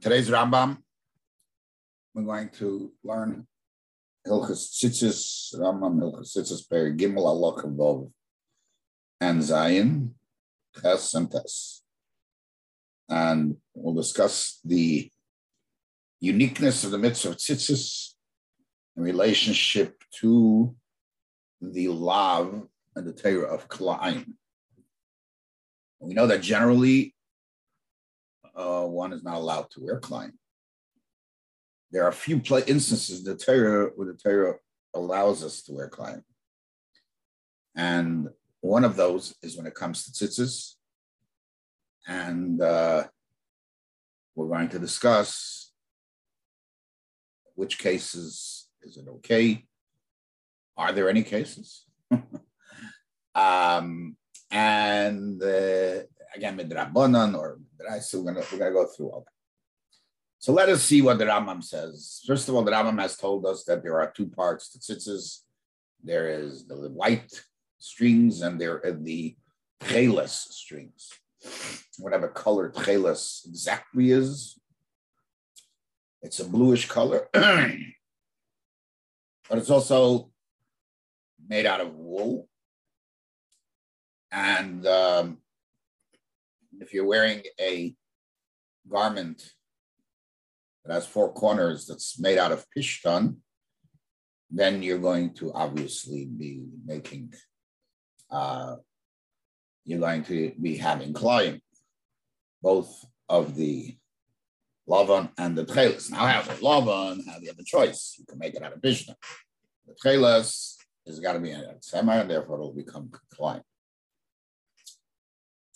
Today's Rambam, we're going to learn Hilchas Tzitzis, Rambam Hilchas Tzitzis, Per Gimel Allah Vov, and Zion, Ches and Tes. And we'll discuss the uniqueness of the mitzvah of Tzitzis in relationship to the Lav and the Torah of Klaim. We know that generally uh, one is not allowed to wear klein. There are a few instances the Torah where the Torah allows us to wear klein, and one of those is when it comes to tzitzis, and uh, we're going to discuss which cases is it okay. Are there any cases? um, and uh, again, midrabanan or so we're gonna we're gonna go through all that. So let us see what the Rambam says. First of all, the Rambam has told us that there are two parts to tzitzis. There is the white strings and there are the chelas strings. Whatever color chelas exactly is, it's a bluish color, but it's also made out of wool. And um, if you're wearing a garment that has four corners that's made out of pishtan, then you're going to obviously be making, uh, you're going to be having klein, both of the lavan and the tchelas. Now, however, lavan, have you have a choice? You can make it out of pishtan. The tchelas has got to be a semi, and therefore it'll become klein.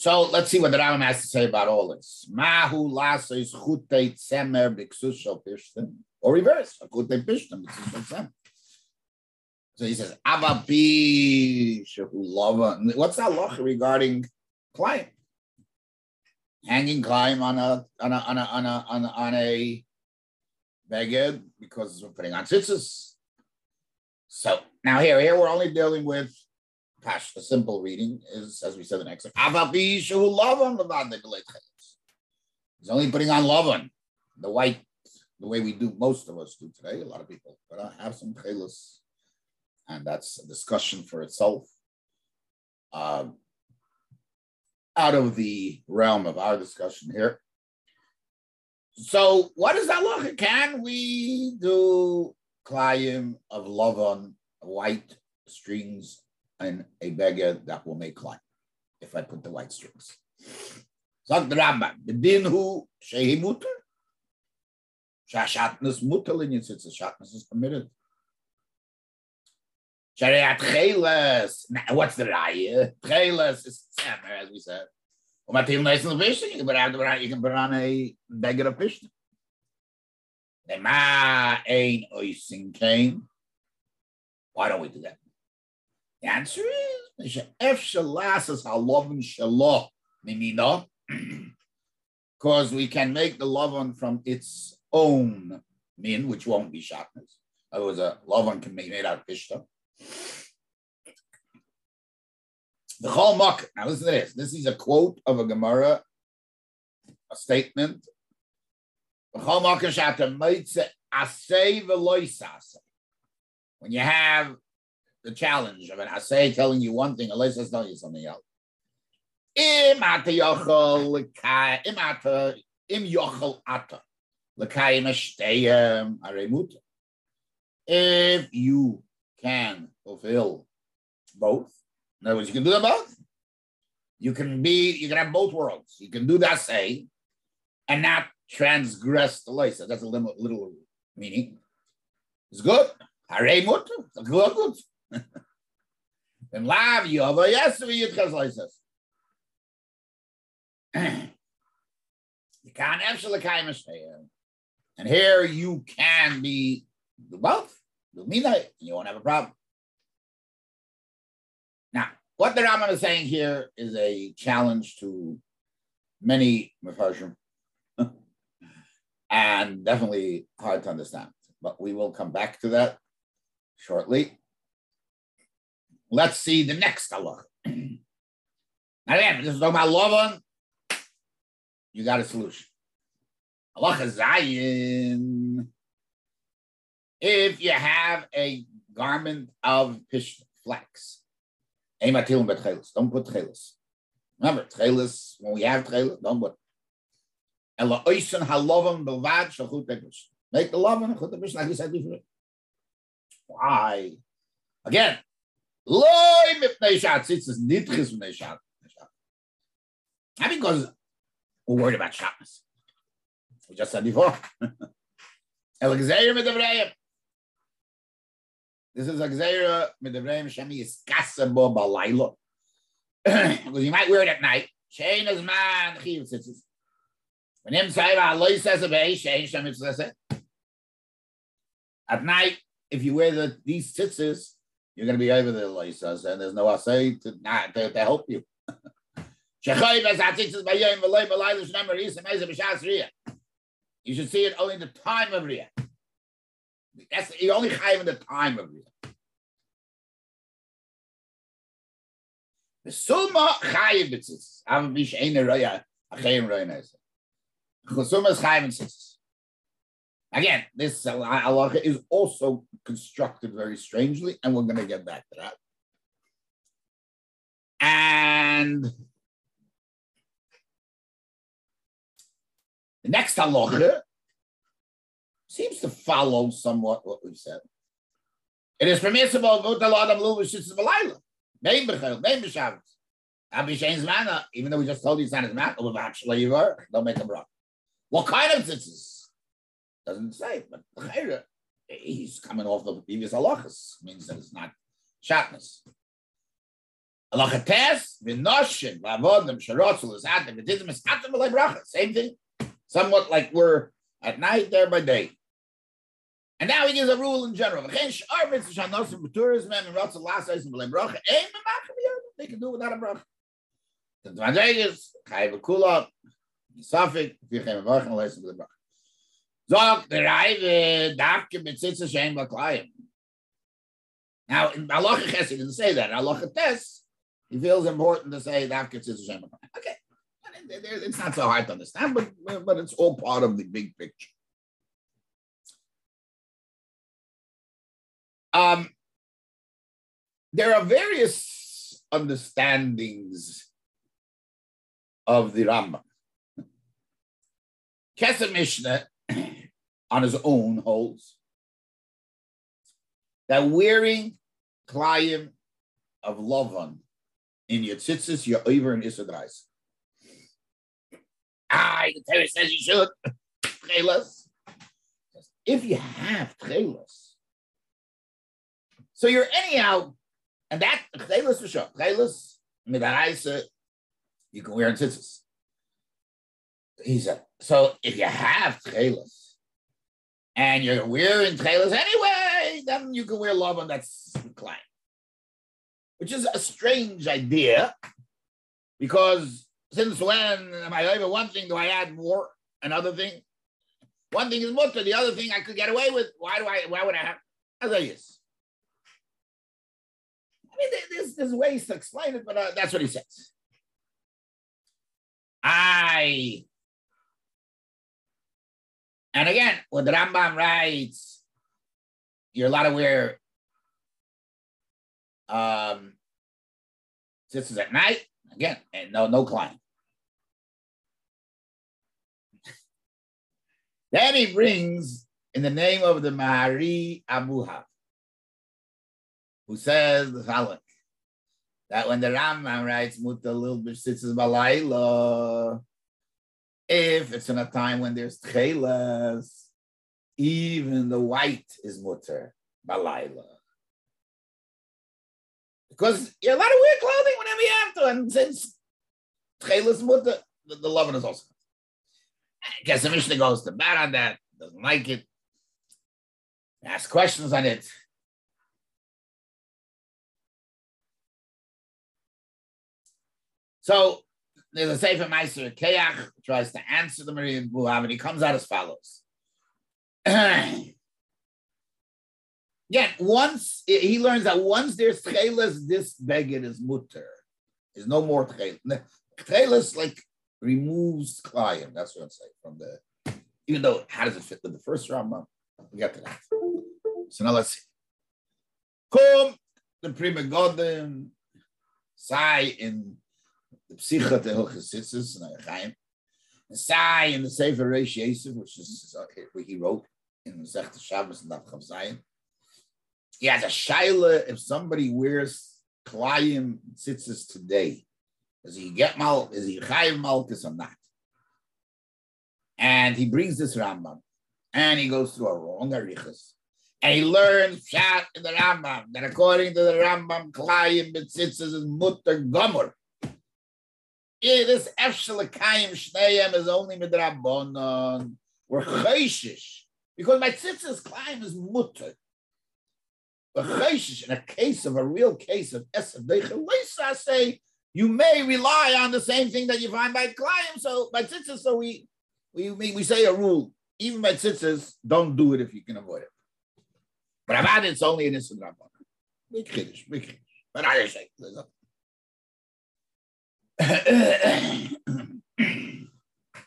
So let's see what the Rambam has to say about all this. Mahu chutei tzemer b'ksushal pishtim, or reverse, chutei pishtim. So he says, avapi shehu lava. What's that loch regarding climb? Hanging climb on a on a on a on a on a, on a beged because we're putting on tzitzis. So now here, here we're only dealing with Pash, the simple reading is, as we said, the next. He's only putting on Lavan, the white, the way we do, most of us do today. A lot of people, but I have some chelas, and that's a discussion for itself. Uh, out of the realm of our discussion here. So, what is that look? Can we do klayim of Lavan, white strings and a beggar that will make light if I put the white strings. Sagt the Rambam, the din hu shehi mutter, linyan sitz, shatnus is permitted. Shariat cheles, what's the raya? Cheles is tzemer, as we said. Umatil nice in the fish, you can put on, you can put on a beggar of fish. The ein oisin came. Why don't we do that? The answer is because we can make the lovon from its own min, which won't be shatnez. In other a lovon can be made out of pishta. The whole mock. Now listen to this. This is a quote of a Gemara, a statement. The Chol Mok is When you have the challenge of an assay telling you one thing, unless it's telling you something else. If you can fulfill both, in other words, you can do them both. You can be, you can have both worlds. You can do that say and not transgress the lace. That's a little, little meaning. It's good. It's good. And lav yova yes we yitchas loises. You can't actually And here you can be do both. Do me that you won't have a problem. Now, what the Rambam is saying here is a challenge to many Mefarshim and definitely hard to understand. But we will come back to that shortly. Let's see the next Allah. now, again, this is talking about Lavan. You got a solution. Halacha Zayin. If you have a garment of pish flax, don't put tchelis. Remember, tchelis, when we have tchelis, don't put. Make the love and chut. Why? Again, loy mipnei shat tzitzis nitchis mipnei shat. Not because we're worried about Shabbos. We just said before. El Gzeir Medevreim. This is a Gzeir Medevreim Shemi is Kasabo Balaylo. Because you might wear it at night. Shein is man chiv tzitzis. When him say Allah says a bay, Shein Shemi says it. At night, if you wear the, these tzitzis, you're going to be over the Loisas, and there's no assay to, not, to, to help you. You should see it only in the time of Riyah. That's you only chayiv in the time of Riyah. The summa chayiv b'tzitz. Am bish ein roya achayim roya nesa. Chusuma is chayiv b'tzitz. Again, this halacha is also constructed very strangely, and we're going to get back to that. And The next halacha seems to follow somewhat what we've said. It is permissible to the Lord of Luvishitz Balayla. Name Bechel, name B'Shabbos. Abishain's manna, even though we just told you it's not his manna, don't make him wrong. What kind of tzitzis? Doesn't say, but he's coming off the previous halachas, means that it's not shatness. Halacha tes, v'noshim, v'avodim, sharotzul, is atim, v'tizim, is atim. Same thing somewhat like we're at night, there by day. And now he gives a rule in general. They can do without a bracha. The Dvadegas, Chayv Kula, Safik, Fichem Vachan, Lesim the bracha. Zog, the Raive, Davke, Mitzitza, Shem, Baklayim. Now, in Allah Chesed, he didn't say that. In Allah Tes, he feels important to say Baklayim. Okay it's not so hard to understand, but, but it's all part of the big picture. Um, there are various understandings of the Rambam. Kesef Mishnah, on his own, holds that wearing klayim of Lavan in your tzitzis, your over and Isodrais Ah, the Torah says you should. Tchelas. If you have tchelas. So you're anyhow, and that tchelas for sure. Tchelas, midaraisa, you can wear in tzitzis. He said, so if you have tchelas, and you're wearing tchelas anyway, then you can wear love on that's klein. Which is a strange idea because since when am I over one thing? Do I add more another thing? One thing is mutter, the other thing I could get away with. Why do I? Why would I have? As I use. I mean, there's there's ways to explain it, but uh, that's what he says. I. And again, when the Rambam writes, you're allowed to wear um, this is at night again, and no no client. Then he brings in the name of the Mahari Abuhav, who says the following that when the Rambam writes Mutta Lil B'Shitzes Balayla, if it's in a time when there's tchelas, even the white is mutter balayla. Because you're allowed to wear clothing whenever you have to, and since tchelas mutter, the, the loving is also Kesef Mishnah goes to bat on that, doesn't like it, ask questions on it. So there's a Sefer Meister Keach tries to answer the Mahari Abuhav, and he comes out as follows. Again, once he learns that once there's tchelas, this beggar is mutter. There's no more tchelas. Tchelas like removes client. That's what I'm saying from the Even though, how does it fit with the first Rambam? We'll get to that. So now let's see. Come, the Pri Megadim, Sai in the Psichat Hilchasisis, and Chaim. Sai in the Sefer Rosh Yosef, which is uh, what he wrote in the Sech Shabbos and Daf Zayin. He has a shaila if somebody wears Klayim tzitzis today. Does he get mal? Is he chayiv malchus or not? And he brings this Rambam, and he goes through a wrong arichas, and he learns chat in the Rambam that according to the Rambam, Klayim tzitzis is mutter gomer. Yeah, this efshalakayim shneim is only midrabanon. We're chayshish because my tzitzis Klayim is mutter. But in a case of a real case of Esav I say you may rely on the same thing that you find by Klayim. So by tzitzis, so we we we say a rule. Even by tzitzis, don't do it if you can avoid it. But I've had it's only an rabbanon. Big chiddush, big chiddush. But I say,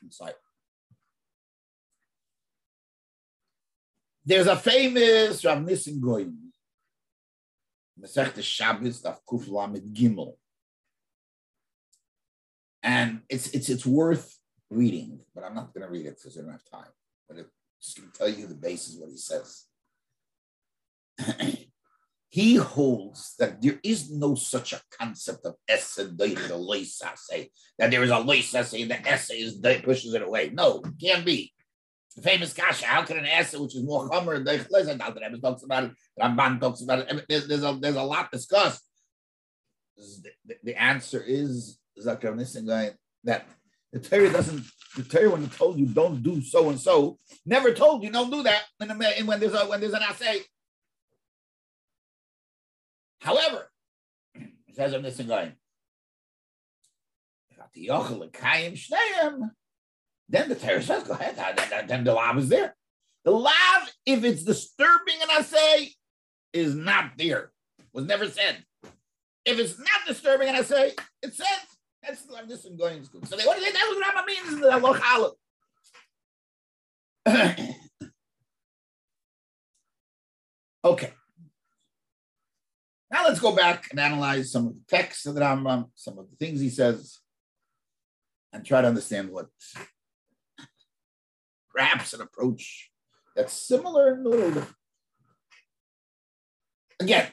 Sorry. There's a famous Rav Nissim Gaon Masechta Shabbos Daf Kuf Lamed Gimel, and it's it's it's worth reading, but I'm not going to read it because I don't have time. But it just going to tell you the basis what he says. he holds that there is no such a concept of essay. Leisa say that there is a loisa say the essay is pushes it away. No, can't be the famous kasha, how can an answer which is more chomer, the Rebbe talks about it, Ramban talks about it, there's, there's, a, there's a lot discussed. The, the, the answer is, Zakar Nissim Gaon, that the Torah doesn't, the Torah when it told you don't do so and so, never told you don't do that when, when there's a, when there's an assay. However, it says of Nissim Gaon, then the Torah says, go ahead. Then the lav is there. The lav, if it's disturbing an assay, is not there. Was never said. If it's not disturbing an assay, it says. That's just going to school. So they, what is it? That's what Rama means. The okay. Now let's go back and analyze some of the texts of the Rambam, some of the things he says, and try to understand what perhaps an approach that's similar and a little different. Again,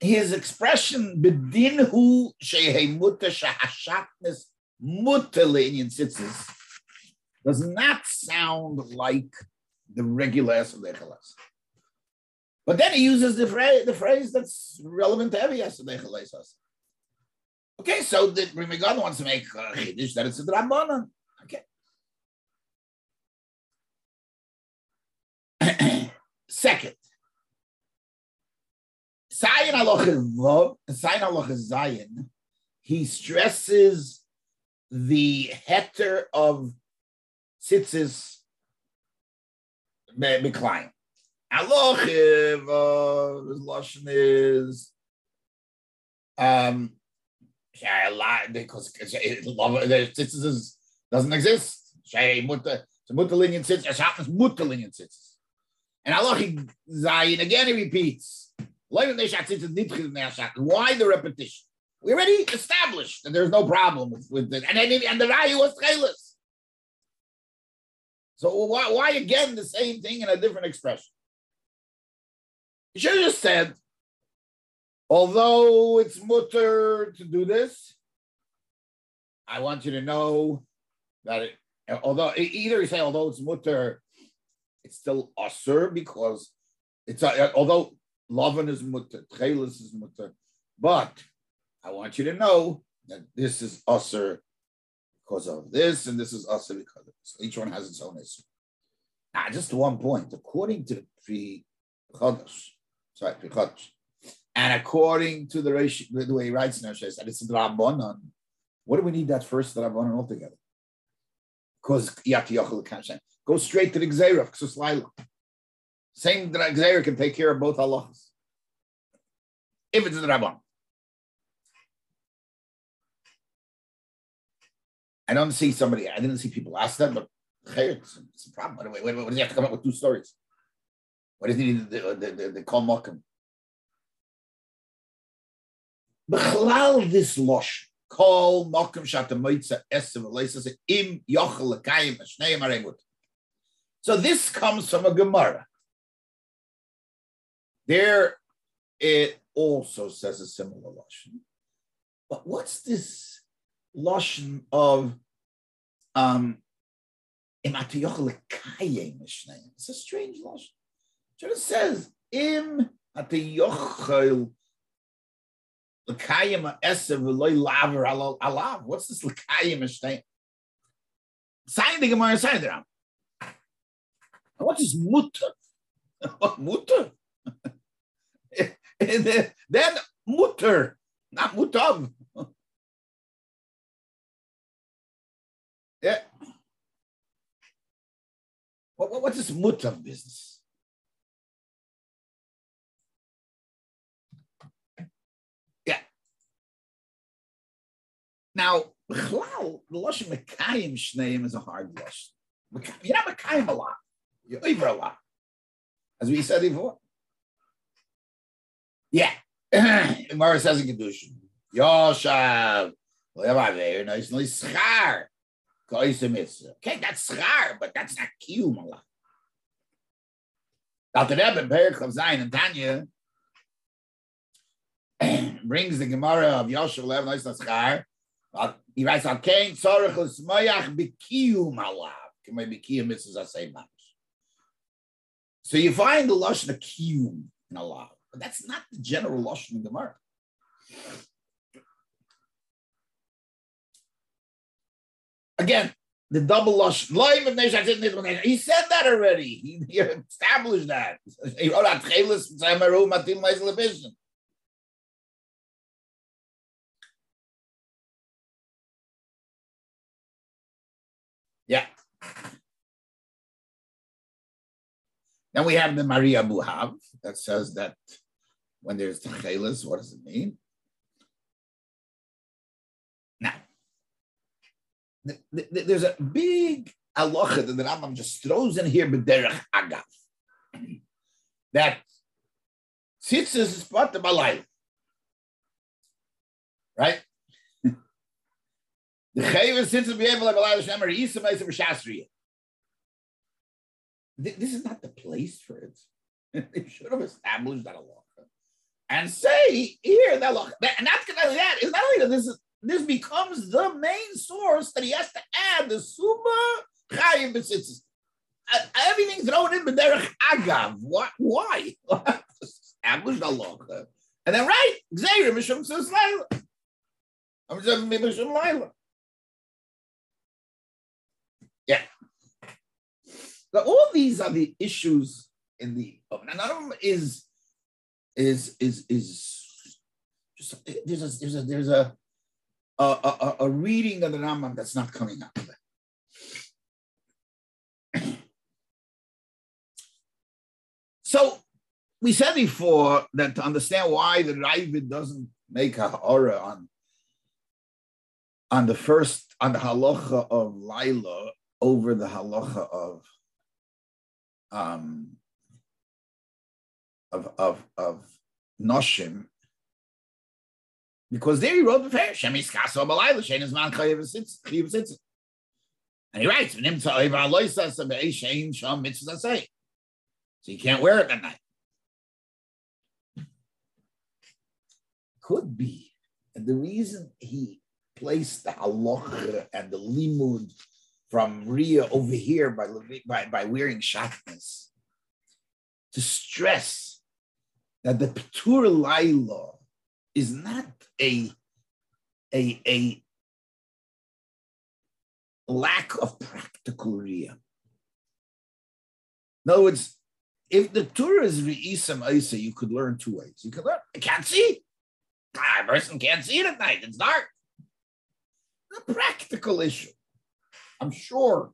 his expression bedinhu shehe muta shahashatnes muta tzitzis does not sound like the regular esadechelas. But then he uses the phrase, the phrase that's relevant to every esadechelas. Okay, so the Rimigan wants to make uh, that it's a drabanan. Second, Zayin Allah Zayin Allah Zayin, he stresses the heter of tzitzis Beklein. Alochiv, uh, his lashon is um, yeah, a lot because the tzitzis doesn't exist. Shay mutter, so mutter linyan tzitzis. happens mutter linyan tzitzis. And Allah Zayin again he repeats. Why the repetition? We already established that there's no problem with, with it. And, then, and the Rayu was Tchelis. So why, why again the same thing in a different expression? You should have just said, although it's mutter to do this, I want you to know that it, although either you say, although it's mutter it's still usher because it's uh, although Lovin is mutter, Tchelis is mutter, but I want you to know that this is usher because of this, and this is usher because of this. Each one has its own issue. Now, just one point. According to the Chodesh, sorry, and according to the, ratio, the way he writes now, says that it's Rabbanon, what do we need that first Rabbanon altogether? Because Yochel. Go straight to the Gzeira, Laila. Same Gzeira can take care of both Allahs. If it's the Rabban. I don't see somebody, I didn't see people ask that, but It's a problem. Why, why, why, does he have to come up with two stories? Why does he need the, the, the, the Kol Mokum? Bechlal this losh. Kol Mokum Shatamoitza Esav Leisas Im Yochel Lekayim Ashneim Aremut. So this comes from a Gemara. There it also says a similar lashon. But what's this lashon of um it's a strange lashon. It says im atiyochel l'kayim esev v'loy laver alav. What's this l'kayim mishnayim? Sign the Gemara, sign the Ram. What is mutter? What mutter? and then mutter, not mutav. yeah. What, what, what's this mutav business? Yeah. Now, the Lashon Mekayim Shneim is a hard Lashon. You're not Mekayim a lot. You're over a lot. As we said before. Yeah. Gemara says in Kedushin. Yoshav. Schar. Okay, that's schar, but that's not kiyum Allah. Dr. Rebbe, Perik of Zion and Tanya brings the Gemara of Yoshav Lev Nice Schar. He writes, Al Kain Tzorech L'Smoyach B'kiyum Allah. Can maybe kiyum mitzvahs are same So you find the Lashon of kiyum in Allah. But that's not the general Lashon in the Gemara. Again, the double Lashon. He said that already. He, he established that. Then we have the Mahari Abuhav that says that when there's techelis, what does it mean? Now, th- th- there's a big aloha that the Rambam just throws in here, b'derech agav, that tzitzis is part of life, right? The chayv tzitzis be able to allow Hashem or shastriya. This is not the place for it. they should have established that law and say here that look, and not only that. It's not only that this is this becomes the main source that he has to add the suma chayim b'tzitzis. Uh, everything thrown in b'derech agav. Why? Why? Establish the law, and then right, Xavier mishum says Laila. I'm just mishum Laila. Yeah. So all these are the issues in the. None of them is is is is just there's a there's a there's a a, a, a reading of the Rambam that's not coming it. so we said before that to understand why the Ravid doesn't make a aura on on the first on the halacha of Laila over the halacha of um of of of Noshim, because there he wrote the fair Shemis Kaso Balayla Shein is man Chayev Sitzit. And he writes, "V'nim tza'oiv aloisa sabei shein sham mitzvah say." So you can't wear it at night. Could be, and the reason he placed the halacha and the limud from Ria over here by, by, by wearing shatnez to stress that the Petur Laila is not a, a, a lack of practical Ria. In other words, if the Torah is Re'isam Isa, you could learn two ways. You could learn, I can't see. Ah, a person can't see it at night, it's dark. A practical issue. I'm sure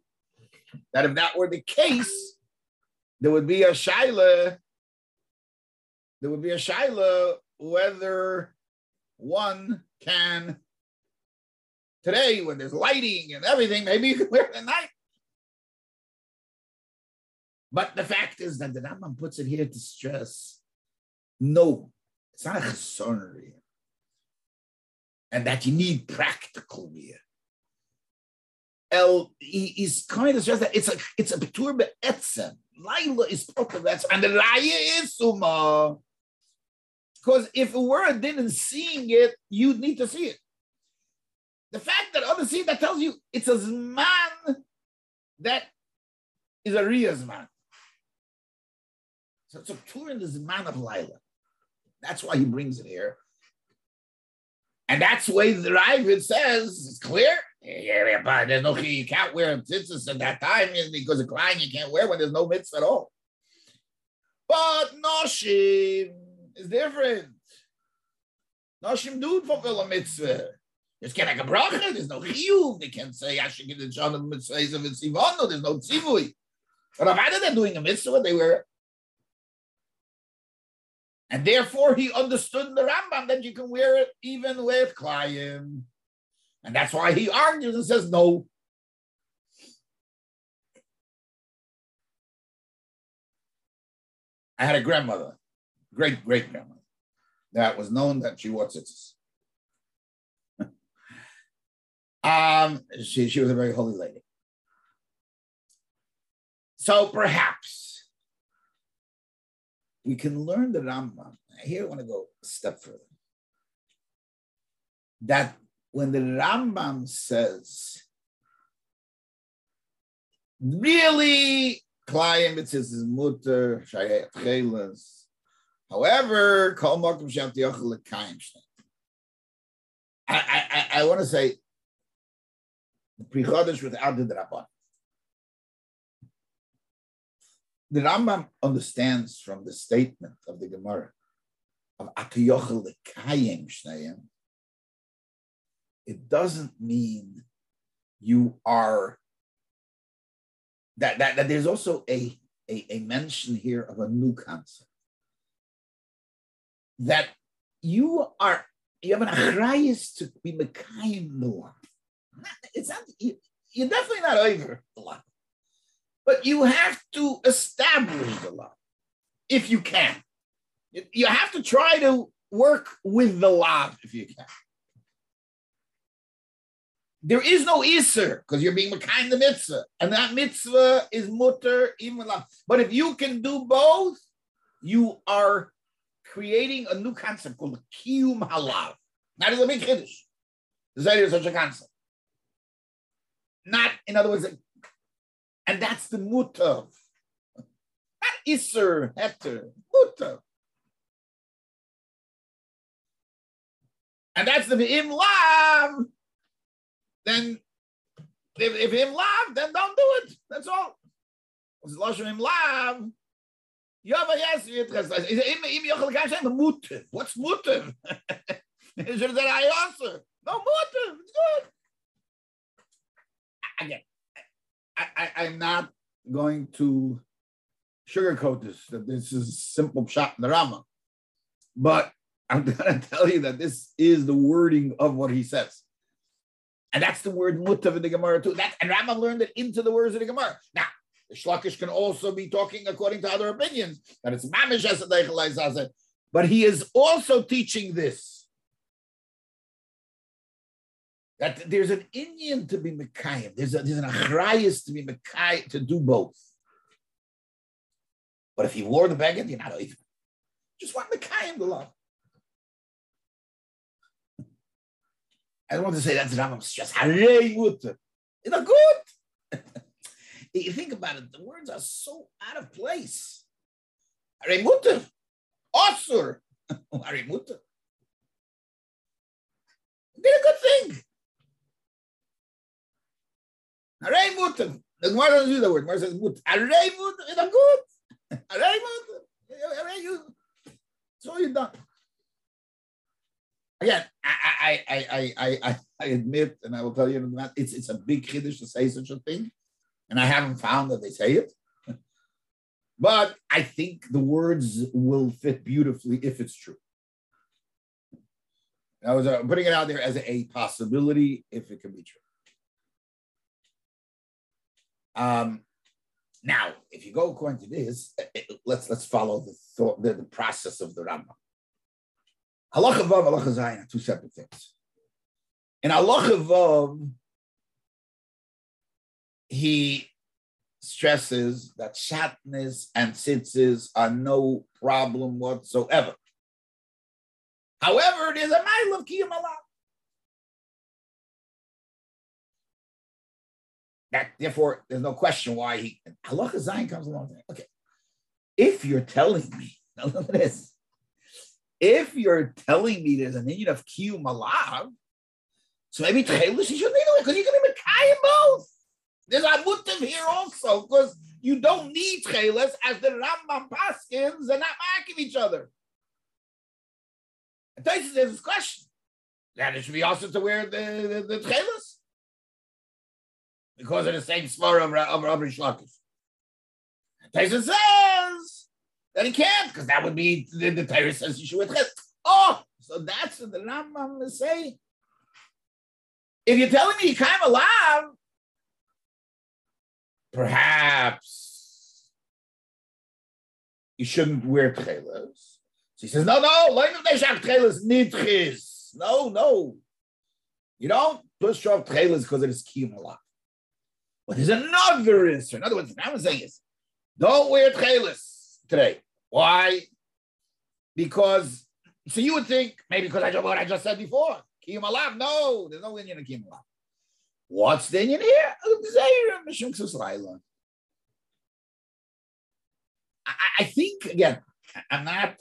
that if that were the case, there would be a shaila. There would be a shaila whether one can today when there's lighting and everything, maybe you can wear it at night. But the fact is that the Rambam puts it here to stress no, it's not a chesoner. And that you need practical here. El, he, he's coming to stress that it's a it's a betur be'etzem. Laila is proper and the raya is suma. Because if it were a din and seeing it, you'd need to see it. The fact that others see that tells you it's a man that is a Riya's man. So it's a tour in the Zman of Laila. That's why he brings it here. And that's the way the Ravid says it's clear. Yeah, but there's no you can't wear tzitzis at that time because of crying you can't wear when there's no mitzvah at all. But Noshim is different. Noshim do fulfill a mitzvah. It's There's like a bracha, there's no chiyuv. They can't say I should give the John of mitzvahs of tzivano, there's no tzivui. But Avada, they're doing a mitzvah, they wear and therefore, he understood the Rambam that you can wear it even with Klayim. And that's why he argues and says no. I had a grandmother, great great grandmother, that was known that she wore tzitzis. um, she, she was a very holy lady. So perhaps we can learn the Rambam. Here I want to go a step further. That when the Rambam says, really, Klayim, it says is mutter, shayet. However, kol mokum shem tiyochel I, I, I want to say the pre-chodesh without the Rabban. The Rambam understands from the statement of the Gemara of Akiyochel Lekayim Shnayim, it doesn't mean you are that, that, that there's also a, a, a mention here of a new concept that you are you have an achrayis to be mekayim the. It's not you, you're definitely not over the law. But you have to establish the law if you can. You have to try to work with the law if you can. There is no iser because you're being kind the mitzvah, and that mitzvah is mutter even But if you can do both, you are creating a new concept called kiyum halav. That is a big chiddush. There's such a concept. Not, in other words, and that's the mutav. Not iser, heter, mutav. And that's the im lav. Then if, if him lav, then don't do it. That's all. It's lashon him lav. Yava yes, im yochel kashem mutav. What's mutav? Is it that I answer? No mutav. It's good. Again, I, I, am not going to sugarcoat this, that this is simple shot in the Rama. But I'm going to tell you that this is the wording of what he says. And that's the word mutav in the Gemara too. That, and Rama learned it into the words of the Gemara. Now, the Shlakish can also be talking according to other opinions, that it's mamish as but he is also teaching this that there's an Indian to be Mekayim. There's, a, there's an Achrayas to be Mekayim, to do both. But if you wore the beggar, you're not even. Just want Mekayim the. I don't want to say that's Rambam's just Harei. It's not good. you think about it, the words are so out of place. Harei Mutter. Osur. Harei Mutter. Did a good thing. Arei mutter. The Gemara doesn't use the word. Gemara says mutter. Arei mutter. It's good. Arei mutter. You. So you done. Again, I, I, I, I, I, I admit, and I will tell you, it's it's a big chiddush to say such a thing, and I haven't found that they say it. But I think the words will fit beautifully if it's true. I was uh, putting it out there as a possibility if it can be true. Um, Now, if you go according to this, let's let's follow the thought, the, the process of the Rambam. Halacha vav, halacha zayin are two separate things. In halacha vav, he stresses that shatnez and tzitzis are no problem whatsoever. However, there's a mile of kiyam That therefore, there's no question why he halacha zayin comes along. Okay, if you're telling me, now look at this. If you're telling me there's an union of kiyum alav, so maybe tchelis you shouldn't either because you're going to be kayim both. There's a mutiv here also because you don't need tchelis as the Rambam paskins are not marking each other. And Tyson there's this question that it should be also to wear the the, the tchelis because of the same svara of, of Reish Lakish. Tyson says that he can't because that would be the, the Torah says you should tchelis. Oh, so that's what the Rambam is saying. If you're telling me you of alive, perhaps you shouldn't wear. So he says, no, no, no, no. You don't push off tchelas because it is kiyum alive. But there's another answer. In other words, what I'm saying is, don't wear tchelas today. Why? Because, so you would think, maybe because I just what I just said before, kiyum alive. No, there's no Indian in kiyum alive. What's the Indian here? I, I think again, I'm not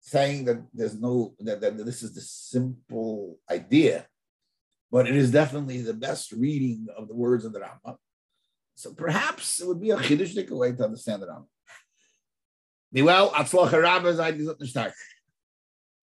saying that there's no that, that this is the simple idea but it is definitely the best reading of the words of the Rambam. So perhaps it would be a chiddushnik way to understand the Rambam. Well, Atzlocha Rabbis, I